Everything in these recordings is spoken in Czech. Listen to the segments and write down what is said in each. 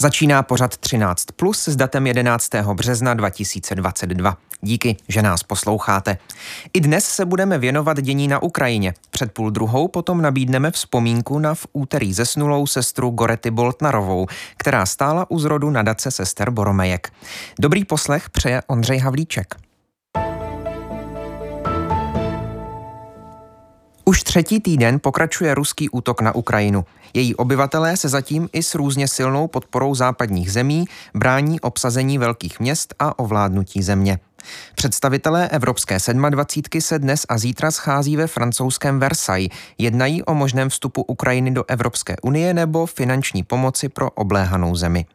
Začíná pořad 13 plus s datem 11. března 2022. Díky, že nás posloucháte. I dnes se budeme věnovat dění na Ukrajině. Před půl druhou potom nabídneme vzpomínku na v úterý zesnulou sestru Gorety Boltnarovou, která stála u zrodu nadace sester Boromejek. Dobrý poslech přeje Ondřej Havlíček. Už třetí týden pokračuje ruský útok na Ukrajinu. Její obyvatelé se zatím i s různě silnou podporou západních zemí brání obsazení velkých měst a ovládnutí země. Představitelé Evropské 27 se dnes a zítra schází ve francouzském Versailles. Jednají o možném vstupu Ukrajiny do Evropské unie nebo finanční pomoci pro obléhanou zemi.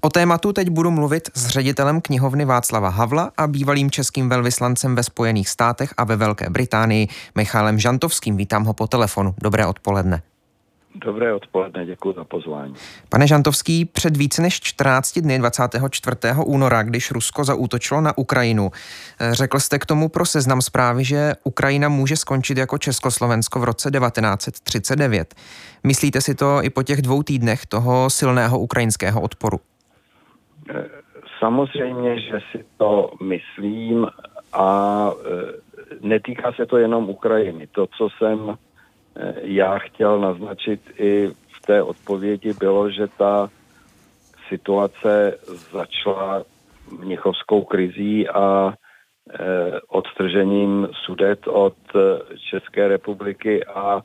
O tématu teď budu mluvit s ředitelem knihovny Václava Havla a bývalým českým velvyslancem ve Spojených státech a ve Velké Británii Michalem Žantovským. Vítám ho po telefonu. Dobré odpoledne. Dobré odpoledne, děkuji za pozvání. Pane Žantovský, před více než 14 dny 24. února, když Rusko zaútočilo na Ukrajinu, eh, řekl jste k tomu pro seznam zprávy, že Ukrajina může skončit jako Československo v roce 1939. Myslíte si to i po těch dvou týdnech toho silného ukrajinského odporu? Eh, samozřejmě, že si to myslím a eh, netýká se to jenom Ukrajiny. To, co jsem já chtěl naznačit i v té odpovědi bylo, že ta situace začala mnichovskou krizí a eh, odstržením sudet od eh, České republiky a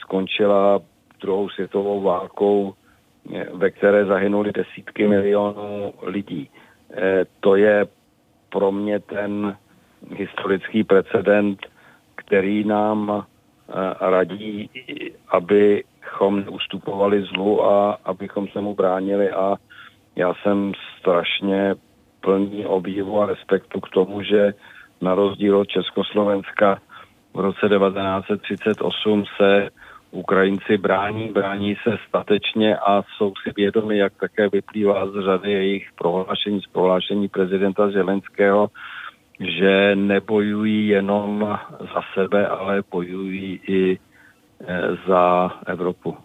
skončila druhou světovou válkou, ve které zahynuli desítky milionů lidí. To je pro mě ten historický precedent, který nám radí, abychom neustupovali zlu a abychom se mu bránili. A já jsem strašně plný obdivu a respektu k tomu, že na rozdíl od Československa v roce 1938 se Ukrajinci brání, brání se statečně a jsou si vědomi, jak také vyplývá z řady jejich prohlášení, z prohlášení prezidenta Zelenského, že nebojují jenom za sebe, ale bojují i e, za Evropu.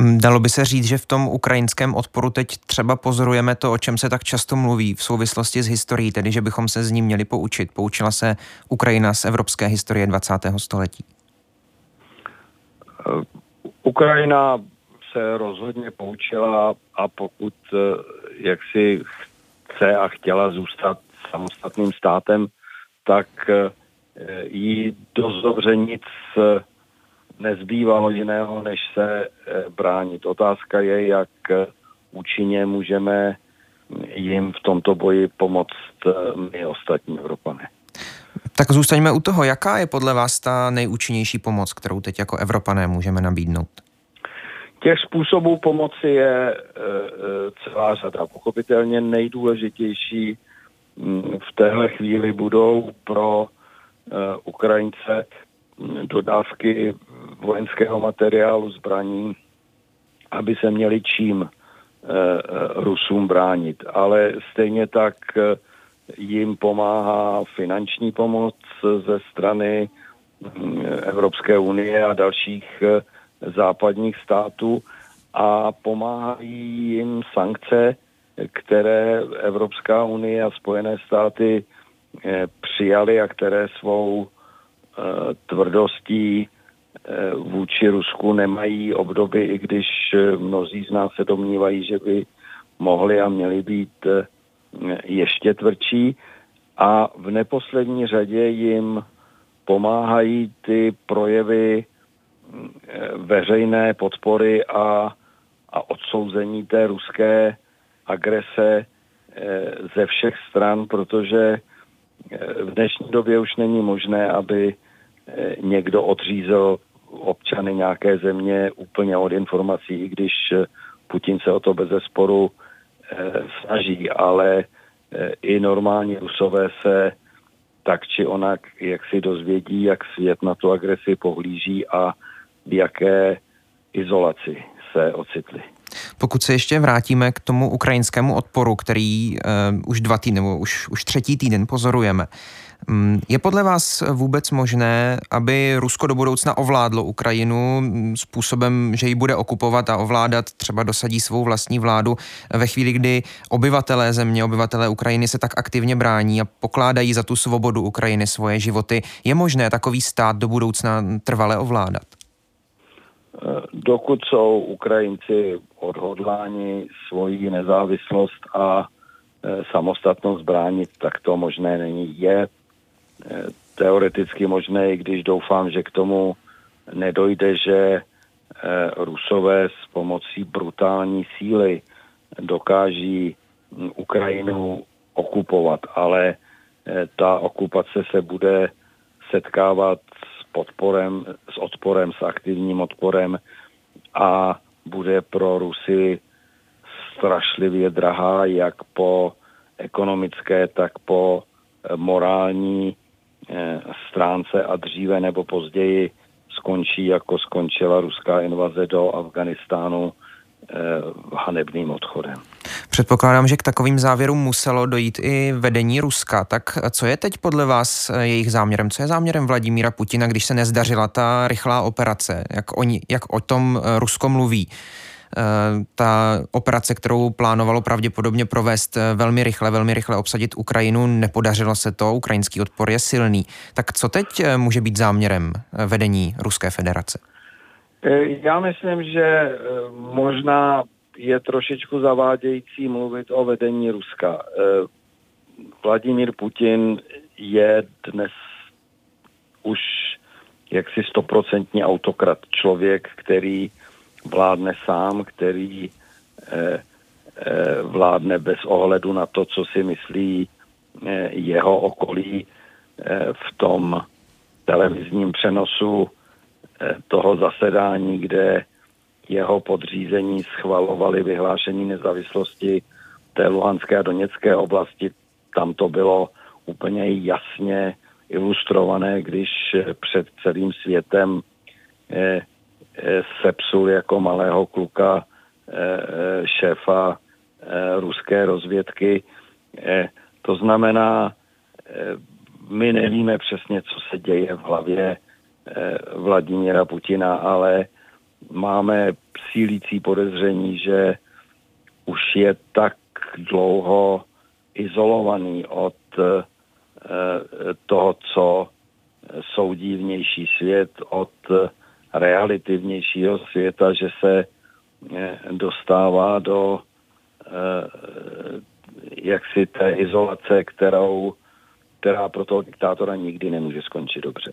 Mm, dalo by se říct, že v tom ukrajinském odporu teď třeba pozorujeme to, o čem se tak často mluví v souvislosti s historií, tedy že bychom se z ní měli poučit. Poučila se Ukrajina z evropské historie 20. století? E, Ukrajina se rozhodně poučila a pokud e, jak si chce a chtěla zůstat samostatným státem, tak eh, jí dost dobře nic eh, nezbývalo jiného, než se eh, bránit. Otázka je, jak účinně můžeme jim v tomto boji pomoct my ostatní Evropané. Tak zůstaňme u toho. Jaká je podle vás ta nejúčinnější pomoc, kterou teď jako Evropané můžeme nabídnout? Těch způsobů pomoci je celá řada. Pochopitelně nejdůležitější v téhle chvíli budou pro eh, Ukrajince dodávky vojenského materiálu, zbraní, aby se měli čím eh, Rusům bránit. Ale stejně tak eh, jim pomáhá finanční pomoc ze strany mm, Evropské unie a dalších západních států a pomáhají jim sankce, které Evropská unie a Spojené státy eh, přijali a které svou eh, tvrdostí eh, vůči Rusku nemají obdoby, i když mnozí z nás se domnívají, že by mohli a měli být ještě tvrdší. A v neposlední řadě jim pomáhají ty projevy veřejné podpory a, a odsouzení té ruské agrese eh, ze všech stran, protože eh, v dnešní době už není možné, aby eh, někdo odřízel občany nějaké země úplně od informací, i když Putin se o to bez sporu snaží, ale i normální rusové se tak či onak, jak si dozvědí, jak svět na tu agresi pohlíží a v jaké izolaci se ocitli. Pokud se ještě vrátíme k tomu ukrajinskému odporu, který uh, už dva týdny, nebo už, už třetí týden pozorujeme, Mm, je podle vás vůbec možné, aby Rusko do budoucna ovládlo Ukrajinu způsobem, že ji bude okupovat a ovládat, třeba dosadí svou vlastní vládu ve chvíli, kdy obyvatelé země, obyvatelé Ukrajiny se tak aktivně brání a pokládají za tu svobodu Ukrajiny svoje životy? Je možné takový stát do budoucna trvale ovládat? Dokud jsou Ukrajinci odhodláni svoji nezávislost a e, samostatnost bránit, tak to možné není. Je teoreticky možné, i když doufám, že k tomu nedojde, že eh, Rusové s pomocí brutální síly dokáží hm, Ukrajinu okupovat, ale eh, ta okupace se bude setkávat s podporem, s odporem, s aktivním odporem a bude pro Rusy strašlivě drahá, jak po ekonomické, tak po eh, morální Eh, stránce a dříve nebo později skončí, jako skončila ruská invaze do Afganistánu hanebným odchodem. Předpokládám, že k takovým závěrům muselo dojít i vedení Ruska. Tak co je teď podle vás eh, jejich záměrem? Co je záměrem Vladimíra Putina, když se nezdařila ta rychlá operace? Jak, oni, jak o tom Rusko mluví? Eh, ta operace, kterou plánovalo pravděpodobně provést eh, velmi rychle, velmi rychle obsadit Ukrajinu, nepodařilo se to, ukrajinský odpor je silný. Tak co teď eh, může být záměrem vedení Ruské federace? Já myslím, že možná je trošičku zavádějící mluvit o vedení Ruska. Vladimír Putin je dnes už jaksi stoprocentní autokrat, člověk, který vládne sám, který vládne bez ohledu na to, co si myslí eh, jeho okolí v tom televizním přenosu toho zasedání, kde jeho podřízení schvalovali vyhlášení nezávislosti té Luhanské a Doněcké oblasti. Tam to bylo úplně jasně ilustrované, když před celým světem eh, Eh, sepsul jako malého kluka eh, šéfa ruské rozvědky. To znamená, my nevíme přesně, co se děje v hlavě Vladimíra Putina, ale máme sílící podezření, že už je tak dlouho izolovaný od toho, co soudí vnější svět, od reality vnějšího světa, že se eh, dostává do eh, jaksi té izolace, kterou, která pro toho diktátora nikdy nemůže skončit dobře.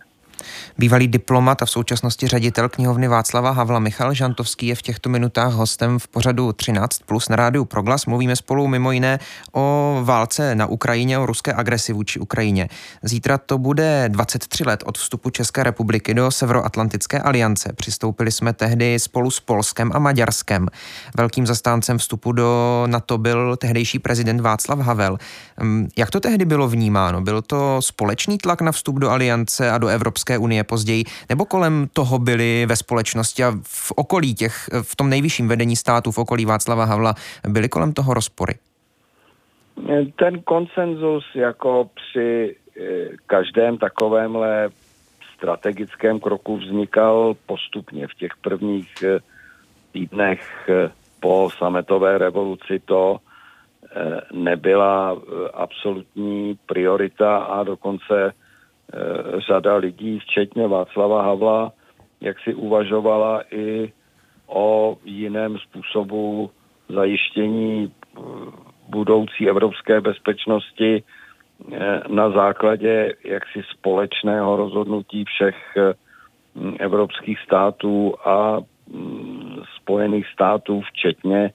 Bývalý diplomat a v současnosti ředitel knihovny Václava Havla Michal Žantovský je v těchto minutách hostem v pořadu 13 plus na rádiu Proglas. Mluvíme spolu mimo jiné o válce na Ukrajině, o ruské agresi vůči Ukrajině. Zítra to bude 23 let od vstupu České republiky do Severoatlantické aliance. Přistoupili jsme tehdy spolu s Polskem a Maďarskem. Velkým zastáncem vstupu do NATO byl tehdejší prezident Václav Havel. Hm, jak to tehdy bylo vnímáno? Byl to společný tlak na vstup do aliance a do Evropské Evropské později, nebo kolem toho byli ve společnosti a v okolí těch, v tom nejvyšším vedení státu, v okolí Václava Havla, byly kolem toho rozpory? Ten konsenzus jako při eh, každém takovémhle strategickém kroku vznikal postupně. V těch prvních eh, týdnech eh, po sametové revoluci to nebyla absolutní priorita a dokonce řada lidí, včetně Václava Havla, jak si uvažovala i o jiném způsobu zajištění eh, budoucí evropské bezpečnosti eh, na základě jaksi společného rozhodnutí všech evropských států a mm, Spojených států, včetně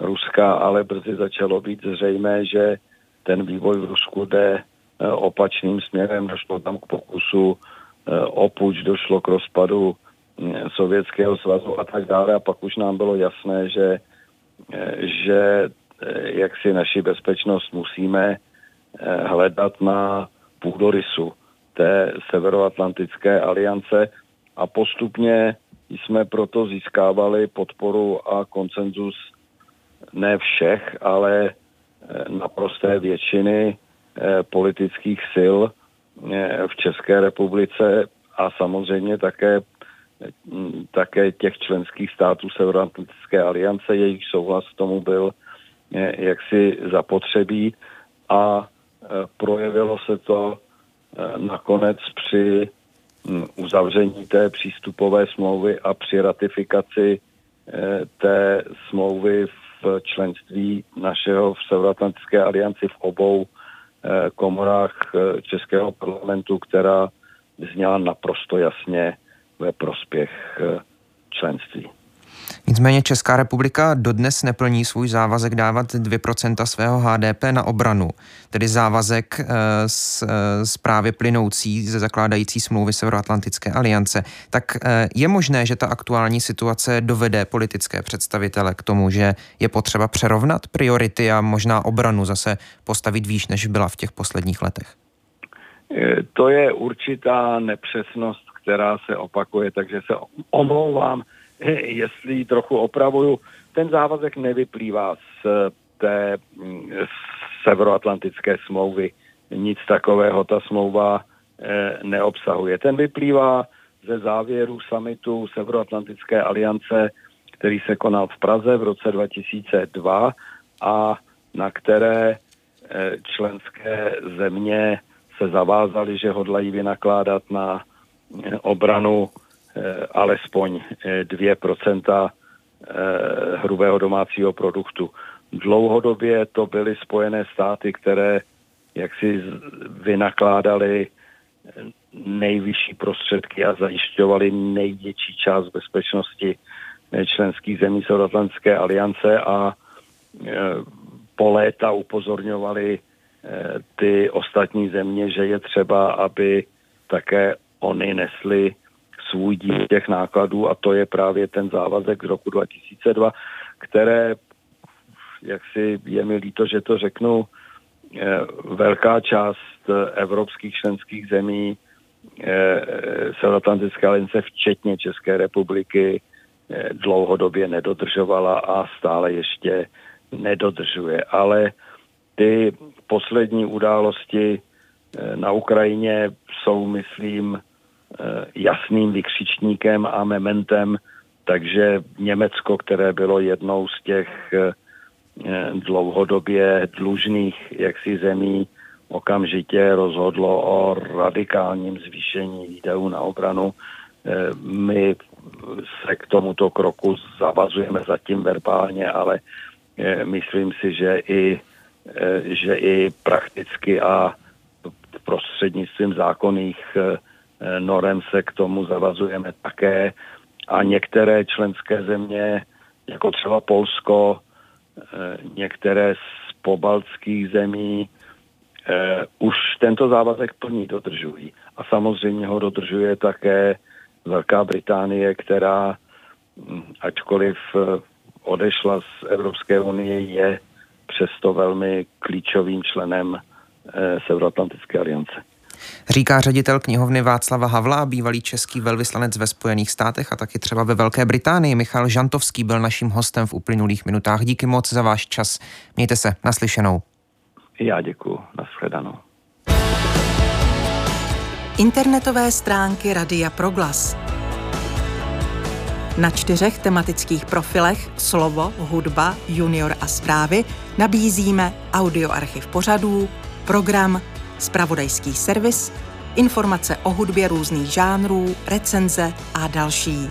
Ruska, ale brzy začalo být zřejmé, že ten vývoj v Rusku jde Eh, opačným směrem, došlo tam k pokusu eh, o puč, došlo k rozpadu eh, Sovětského svazu a tak dále. A pak už nám bylo jasné, že, že jak si naši bezpečnost musíme hledat na půdorysu té Severoatlantické aliance. A postupně jsme proto získávali podporu a koncenzus ne všech, ale naprosté většiny politických sil v České republice a samozřejmě také také těch členských států Severoatlantické aliance, jejich souhlas k tomu byl jaksi zapotřebí a projevilo se to nakonec při hm, uzavření té přístupové smlouvy a při ratifikaci té smlouvy v členství našeho v Severoatlantické alianci v obou komorách Českého parlamentu, která zněla naprosto jasně ve prospěch eh, členství. Nicméně Česká republika dodnes neplní svůj závazek dávat 2% svého HDP na obranu, tedy závazek eh, z, eh, z právě plynoucí ze zakládající smlouvy Severoatlantické aliance. Tak je možné, že ta aktuální situace dovede politické představitele k tomu, že je potřeba přerovnat priority a možná obranu zase postavit výš, než byla v těch posledních letech? To je určitá nepřesnost, která se opakuje, takže se omlouvám, jestli trochu opravuju. Ten závazek nevyplývá z té severoatlantické smlouvy. Nic takového ta smlouva eh, neobsahuje. Ten vyplývá ze závěru samitu Severoatlantické aliance, který se konal v Praze v roce 2002 a na které eh, členské země se zavázali, že hodlají vynakládat na eh, obranu eh, alespoň 2% eh, hrubého domácího produktu. Dlouhodobě to byly Spojené státy, které jaksi vynakládaly nejvyšší prostředky a zajišťovaly největší část bezpečnosti členských zemí Severoatlantické aliance a po léta upozorňovali ty ostatní země, že je třeba, aby také oni nesli svůj díl těch nákladů a to je právě ten závazek z roku 2002, které, jak si je mi líto, že to řeknu, eh, velká část evropských členských zemí eh, Severoatlantické aliance, včetně České republiky, eh, dlouhodobě nedodržovala a stále ještě nedodržuje. Ale ty poslední události eh, na Ukrajině jsou, myslím, eh, jasným vykřičníkem a mementem, takže Německo, které bylo jednou z těch eh, dlouhodobě dlužných jaksi zemí, okamžitě rozhodlo o radikálním zvýšení výdajů na obranu. My se k tomuto kroku zavazujeme zatím verbálně, ale myslím si, že i Eh, že i prakticky a prostřednictvím zákonných eh, norem se k tomu zavazujeme také a některé členské země, jako třeba Polsko, eh, některé z pobaltských zemí, už tento závazek plní, dodržují. A samozřejmě ho dodržuje také Velká Británie, která, hm, ačkoliv odešla z Evropské unie, je přesto velmi klíčovým členem eh, Severoatlantické aliance. Říká ředitel knihovny Václava Havla, bývalý český velvyslanec ve Spojených státech a taky třeba ve Velké Británii. Michal Žantovský byl naším hostem v uplynulých minutách. Díky moc za váš čas. Mějte se naslyšenou. Já děkuji. Naschledanou. Internetové stránky Radia Proglas. Na čtyřech tematických profilech Slovo, hudba, junior a zprávy nabízíme audioarchiv pořadů, program, spravodajský servis, informace o hudbě různých žánrů, recenze a další.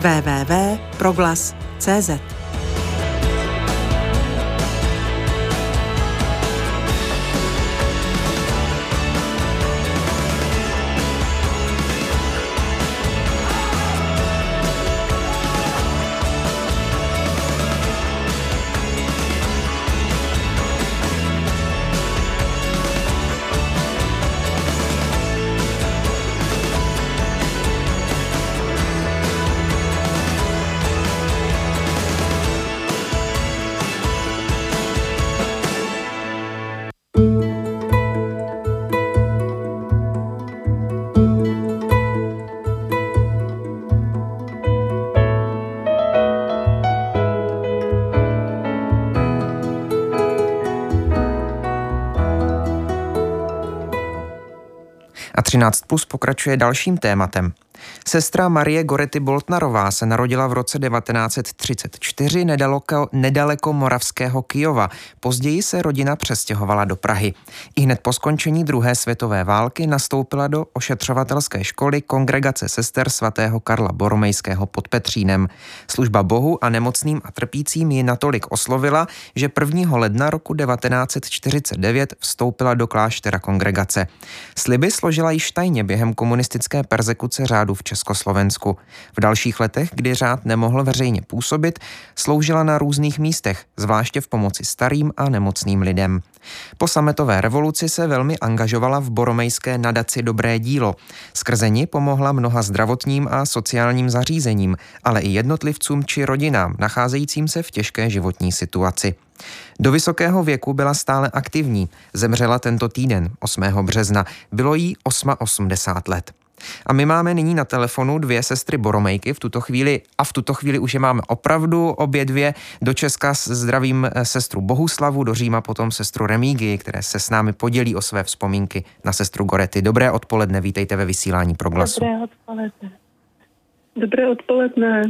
www.proglas.cz 13 plus pokračuje dalším tématem. Sestra Marie Gorety Boltnarová se narodila v roce 1934 nedaleko, nedaleko moravského Kijova. Později se rodina přestěhovala do Prahy. I hned po skončení druhé světové války nastoupila do ošetřovatelské školy Kongregace sester svatého Karla Boromejského pod Petřínem. Služba Bohu a nemocným a trpícím ji natolik oslovila, že 1. ledna roku 1949 vstoupila do kláštera kongregace. Sliby složila již tajně během komunistické persekuce řádu v Československu. V dalších letech, kdy řád nemohl veřejně působit, sloužila na různých místech, zvláště v pomoci starým a nemocným lidem. Po sametové revoluci se velmi angažovala v boromejské nadaci Dobré dílo. Skrze ní pomohla mnoha zdravotním a sociálním zařízením, ale i jednotlivcům či rodinám nacházejícím se v těžké životní situaci. Do vysokého věku byla stále aktivní. Zemřela tento týden, 8. března. Bylo jí 88 let. A my máme nyní na telefonu dvě sestry Boromejky v tuto chvíli a v tuto chvíli už je máme opravdu obě dvě. Do Česka zdravím eh, sestru Bohuslavu, do Říma potom sestru Remígy, které se s námi podělí o své vzpomínky na sestru Gorety. Dobré odpoledne, vítejte ve vysílání Proglasu. Dobré odpoledne. Dobré odpoledne.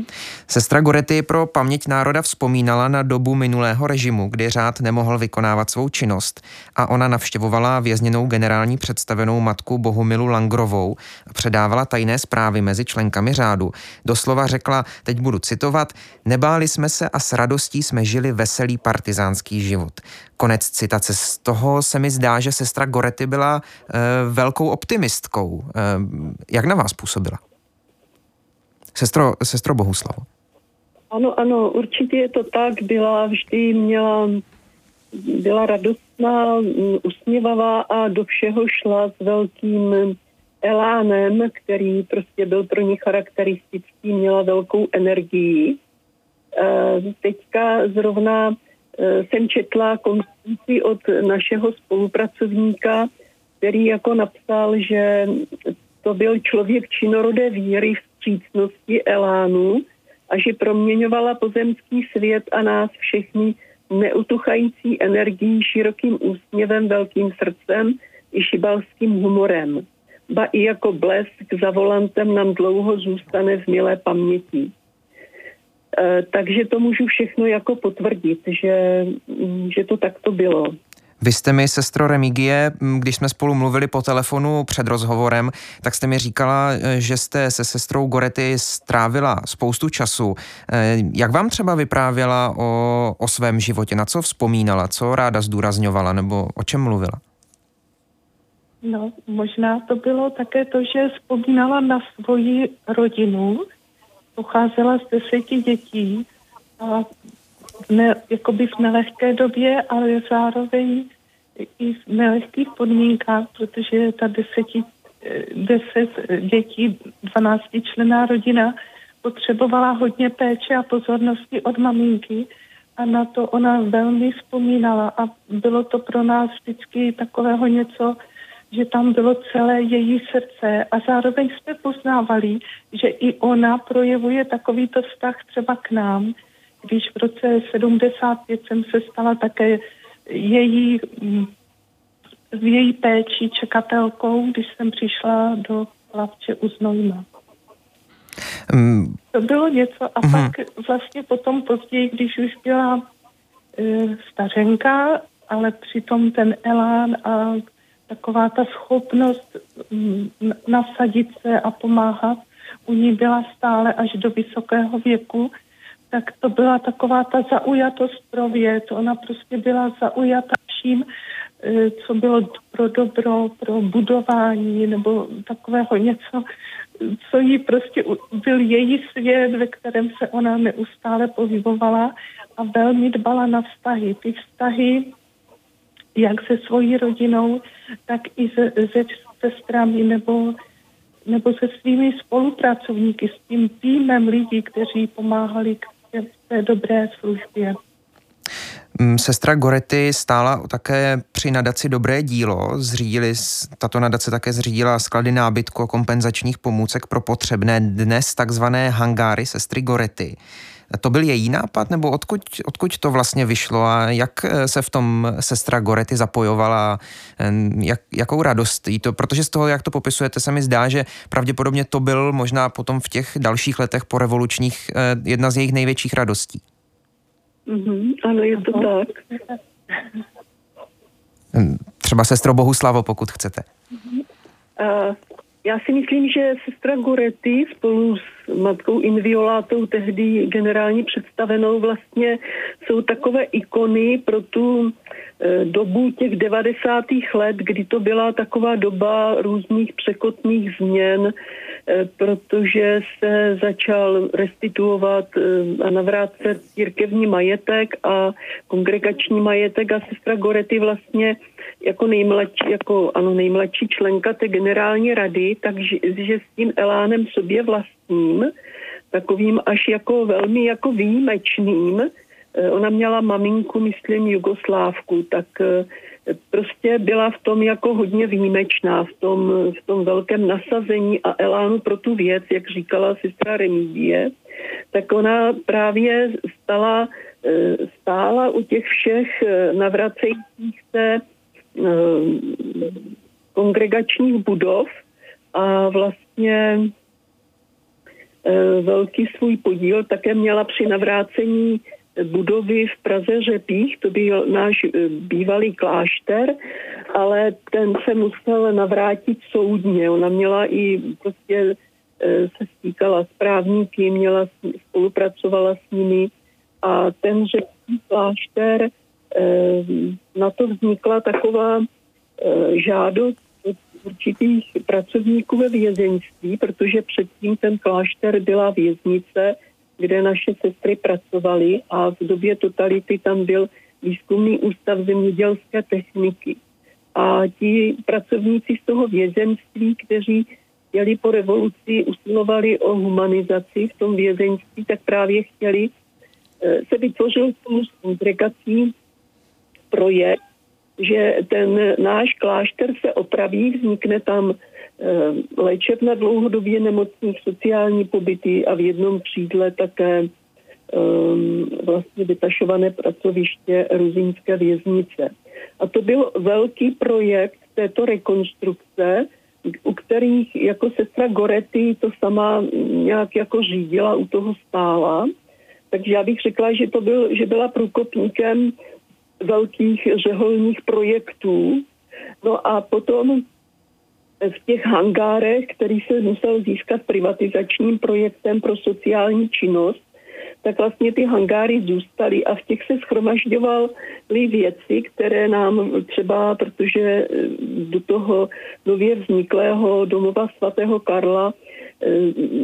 Sestra Gorety pro paměť národa vzpomínala na dobu minulého režimu, kdy řád nemohl vykonávat svou činnost a ona navštěvovala vězněnou generální představenou matku Bohumilu Langrovou a předávala tajné zprávy mezi členkami řádu. Doslova řekla, teď budu citovat, nebáli jsme se a s radostí jsme žili veselý partizánský život. Konec citace. Z toho se mi zdá, že sestra Gorety byla e, velkou optimistkou. E, jak na vás působila? Sestro, sestro Bohuslavo. Ano, ano, určitě je to tak. Byla vždy, měla, byla radostná, usměvavá a do všeho šla s velkým elánem, který prostě byl pro ní charakteristický, měla velkou energii. E, teďka zrovna e, jsem četla konstituci od našeho spolupracovníka, který jako napsal, že to byl člověk činorodé víry v vstřícnosti elánu a že proměňovala pozemský svět a nás všechny neutuchající energií, širokým úsměvem, velkým srdcem i šibalským humorem. Ba i jako blesk za volantem nám dlouho zůstane v milé paměti. E, takže to můžu všechno jako potvrdit, že, že to takto bylo. Vy jste mi, sestro Remigie, když jsme spolu mluvili po telefonu před rozhovorem, tak jste mi říkala, e, že jste se sestrou Gorety strávila spoustu času. E, jak vám třeba vyprávěla o, o svém životě? Na co vzpomínala? Co ráda zdůrazňovala? Nebo o čem mluvila? No, možná to bylo také to, že vzpomínala na svoji rodinu. Pocházela z deseti dětí a ne, jakoby v nelehké době, ale zároveň i v nelehkých podmínkách, protože ta deseti, deset dětí, dvanáctičlená rodina potřebovala hodně péče a pozornosti od maminky a na to ona velmi vzpomínala. A bylo to pro nás vždycky takového něco, že tam bylo celé její srdce. A zároveň jsme poznávali, že i ona projevuje takovýto vztah třeba k nám, když v roce 75 jsem se stala také její, v její péči čekatelkou, když jsem přišla do Plavče u Znojma. Um, to bylo něco a uh-huh. pak vlastně potom později, když už byla e, stařenka, ale přitom ten elán a taková ta schopnost m, nasadit se a pomáhat u ní byla stále až do vysokého věku, tak to byla taková ta zaujatost pro věc. Ona prostě byla zaujata vším, eh, co bylo pro dobro, pro budování nebo takového něco, co jí prostě byl její svět, ve kterém se ona neustále pohybovala a velmi dbala na vztahy. Ty vztahy, jak se svojí rodinou, tak i se, se sestrami nebo nebo se svými spolupracovníky, s tím týmem lidí, kteří pomáhali té dobré službě. Mm, sestra Gorety stála také při nadaci Dobré dílo. Zřídili, tato nadace také zřídila sklady nábytku kompenzačních pomůcek pro potřebné dnes takzvané hangáry sestry Gorety. To byl její nápad, nebo odkud, odkud to vlastně vyšlo a jak se v tom sestra Gorety zapojovala, jak, jakou radost jí to, protože z toho, jak to popisujete, se mi zdá, že pravděpodobně to byl možná potom v těch dalších letech po revolučních jedna z jejich největších radostí. Mm-hmm, ano, je to tak. Třeba sestro Bohuslavo, pokud chcete. Uh, já si myslím, že sestra Goretti spolu s matkou Inviolátou, tehdy generálně představenou, vlastně jsou takové ikony pro tu e, dobu těch 90. let, kdy to byla taková doba různých překotných změn, e, protože se začal restituovat e, a navrácet církevní majetek a kongregační majetek a sestra Goretti vlastně jako nejmladší, jako ano, nejmladší členka té generální rady, takže že s tím elánem sobě vlastním, takovým až jako velmi jako výjimečným, eh, ona měla maminku, myslím, Jugoslávku, tak eh, prostě byla v tom jako hodně výjimečná, v tom, v tom velkém nasazení a elánu pro tu věc, jak říkala sestra Remídie, tak ona právě stala, eh, stála u těch všech navracejících se kongregačních budov a vlastně eh, velký svůj podíl také měla při navrácení budovy v Praze Řepích, to byl náš eh, bývalý klášter, ale ten se musel navrátit soudně. Ona měla i prostě se stýkala s právníky, měla, spolupracovala s nimi a ten řepí klášter Eh, na to vznikla taková eh, žádost od určitých pracovníků ve vězeňství, protože předtím ten klášter byla věznice, kde naše sestry pracovaly a v době totality tam byl výzkumný ústav zemědělské techniky. A ti pracovníci z toho vězenství, kteří chtěli po revoluci, usilovali o humanizaci v tom vězeňství, tak právě chtěli, eh, se vytvořil spolu s kongregací projekt, že ten náš klášter se opraví, vznikne tam eh, léčebna dlouhodobě nemocných, sociální pobyty a v jednom křídle také um, vlastně vytašované pracoviště Ruzínské věznice. A to byl velký projekt této rekonstrukce, u kterých jako sestra Goretti to sama nějak jako řídila, u toho stála. Takže já bych řekla, že to byl, že byla průkopníkem velkých řeholních projektů. No a potom v těch hangárech, který se musel získat privatizačním projektem pro sociální činnost, tak vlastně ty hangáry zůstaly a v těch se schromažďovaly věci, které nám třeba, protože eh, do toho nově vzniklého domova svatého Karla eh,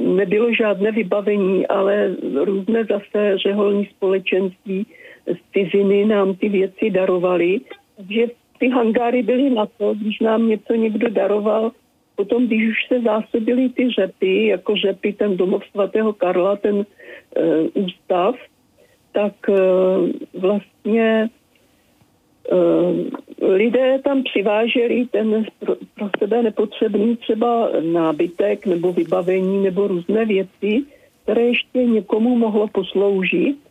nebylo žádné vybavení, ale různé zase řeholní společenství z ciziny nám ty věci darovali. Takže ty hangáry byly na to, když nám něco někdo daroval, potom, když už se zásobily ty řepy, jako řepy, ten domov svatého Karla, ten e, ústav, tak e, vlastně e, lidé tam přiváželi ten pro, pro sebe nepotřebný třeba nábytek nebo vybavení nebo různé věci, které ještě někomu mohlo posloužit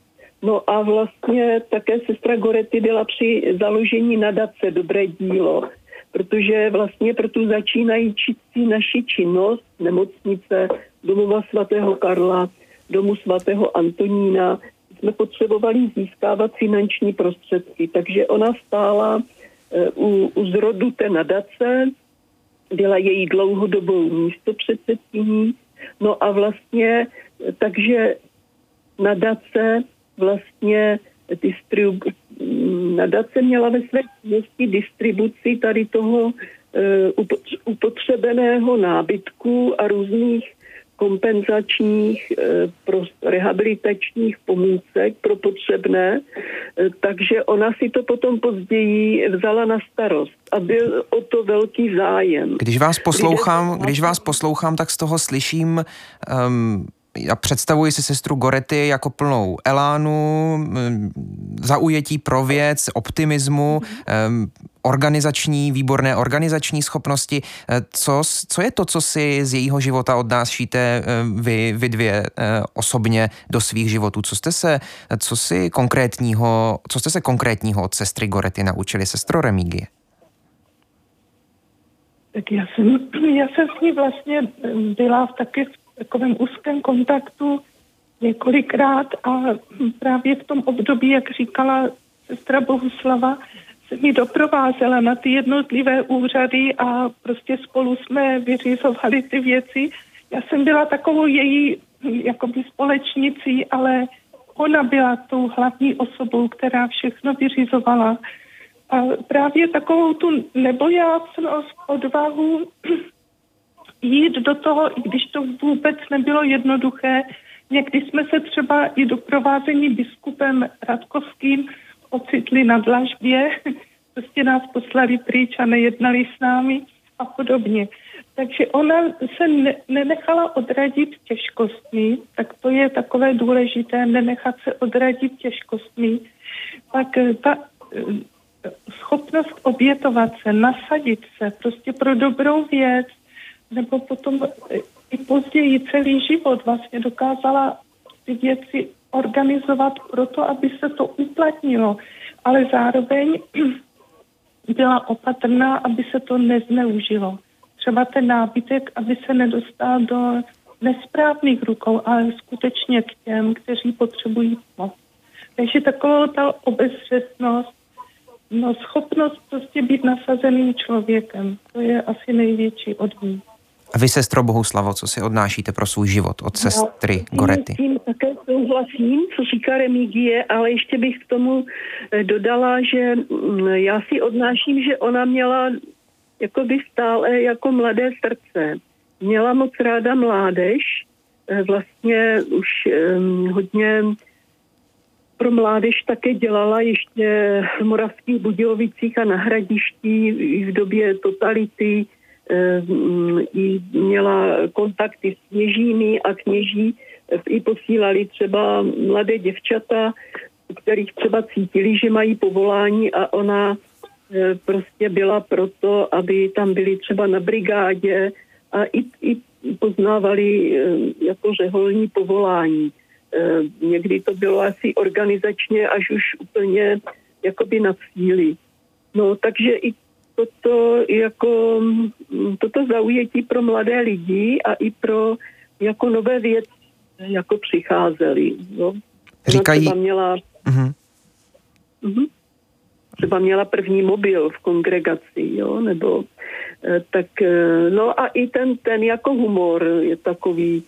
No a vlastně také sestra Goretti byla při založení nadace Dobré dílo, protože vlastně pro tu začínající naši činnost nemocnice domova svatého Karla, domu svatého Antonína jsme potřebovali získávat finanční prostředky. Takže ona stála e, u, u zrodu té nadace, byla její dlouhodobou místo předsedkyní, no a vlastně takže nadace vlastně distrib, nadace měla ve své činnosti distribuci tady toho uh, upotřebeného nábytku a různých kompenzačních, pro rehabilitačních pomůcek pro potřebné, uh, takže ona si to potom později vzala na starost a byl o to velký zájem. Když vás poslouchám, když vás poslouchám, tak z toho slyším um, já představuji si sestru Gorety jako plnou elánu, zaujetí pro věc, optimismu, organizační, výborné organizační schopnosti. Eh, co, co je to, co si z jejího života od nás šíte eh, vy, vy dvě eh, osobně do svých životů? Co jste se, co si konkrétního, co jste se konkrétního od sestry Gorety naučili, sestro Remígie? Tak já jsem, já jsem s ní vlastně byla v taky v takovém úzkém kontaktu několikrát a právě v tom období, jak říkala sestra Bohuslava, jsem ji doprovázela na ty jednotlivé úřady a prostě spolu jsme vyřizovali ty věci. Já jsem byla takovou její jakoby společnicí, ale ona byla tou hlavní osobou, která všechno vyřizovala. A právě takovou tu nebojácnost, odvahu jít do toho, i když to vůbec nebylo jednoduché. Někdy jsme se třeba i doprovázení biskupem Radkovským ocitli na dlažbě, prostě nás poslali pryč a nejednali s námi a podobně. Takže ona se ne, nenechala odradit těžkostmi, tak to je takové důležité, nenechat se odradit těžkostmi. Pak eh, ta eh, schopnost obětovat se, nasadit se prostě pro dobrou věc, nebo potom eh, i později celý život vlastně dokázala ty věci organizovat proto, aby se to uplatnilo, ale zároveň byla opatrná, aby se to nezneužilo. Třeba ten nábytek, aby se nedostal do nesprávných rukou, ale skutečně k těm, kteří potřebují pomoc. Takže taková ta obezřetnost, no schopnost prostě být nasazeným člověkem, to je asi největší odmít. A vy, sestro Bohuslavo, co si odnášíte pro svůj život od sestry no, Gorety? Tím také souhlasím, co říká Remigie, ale ještě bych k tomu eh, dodala, že mm, já si odnáším, že ona měla jakoby stále jako mladé srdce. Měla moc ráda mládež, eh, vlastně už hodně pro mládež také dělala ještě v Moravských Budějovicích a na Hradiští v době totality i měla kontakty s kněžími a kněží i posílali třeba mladé děvčata, kterých třeba cítili, že mají povolání a ona e, prostě byla proto, aby tam byli třeba na brigádě a i, i poznávali jako řeholní povolání. Někdy to bylo asi organizačně až už úplně jakoby na cíli. No, takže i toto, jako, toto zaujetí pro mladé lidi a i pro jako nové věci jako přicházely. No. Říkají... Třeba měla, uh-huh. Uh-huh. třeba měla první mobil v kongregaci, jo, nebo eh, tak, eh, no a i ten, ten jako humor je takový,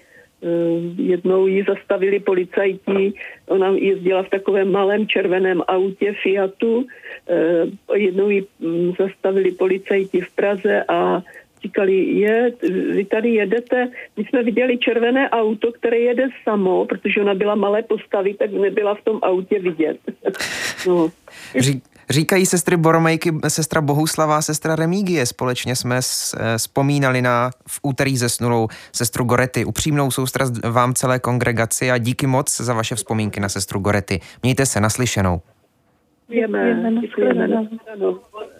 jednou ji zastavili policajti, ona jezdila v takovém malém červeném autě Fiatu, eh, jednou ji mm, zastavili policajti v Praze a říkali, je, vy tady jedete, my jsme viděli červené auto, které jede samo, protože ona byla malé postavy, tak nebyla v tom autě vidět. no. Říkají sestry Boromejky, sestra Bohuslava a sestra Remígie. Společně jsme eh, vzpomínali na v úterý zesnulou sestru Gorety. Upřímnou soustrast vám celé kongregaci a díky moc za vaše vzpomínky na sestru Gorety. Mějte se naslyšenou. Děkujeme. Děkujeme. Děkujeme.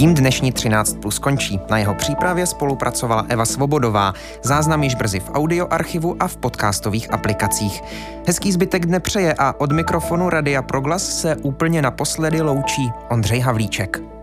Tím dnešní 13 plus končí. Na jeho přípravě spolupracovala Eva Svobodová. Záznam již brzy v audioarchivu a v podcastových aplikacích. Hezký zbytek dne přeje a od mikrofonu Radia Proglas se úplně naposledy loučí Ondřej Havlíček.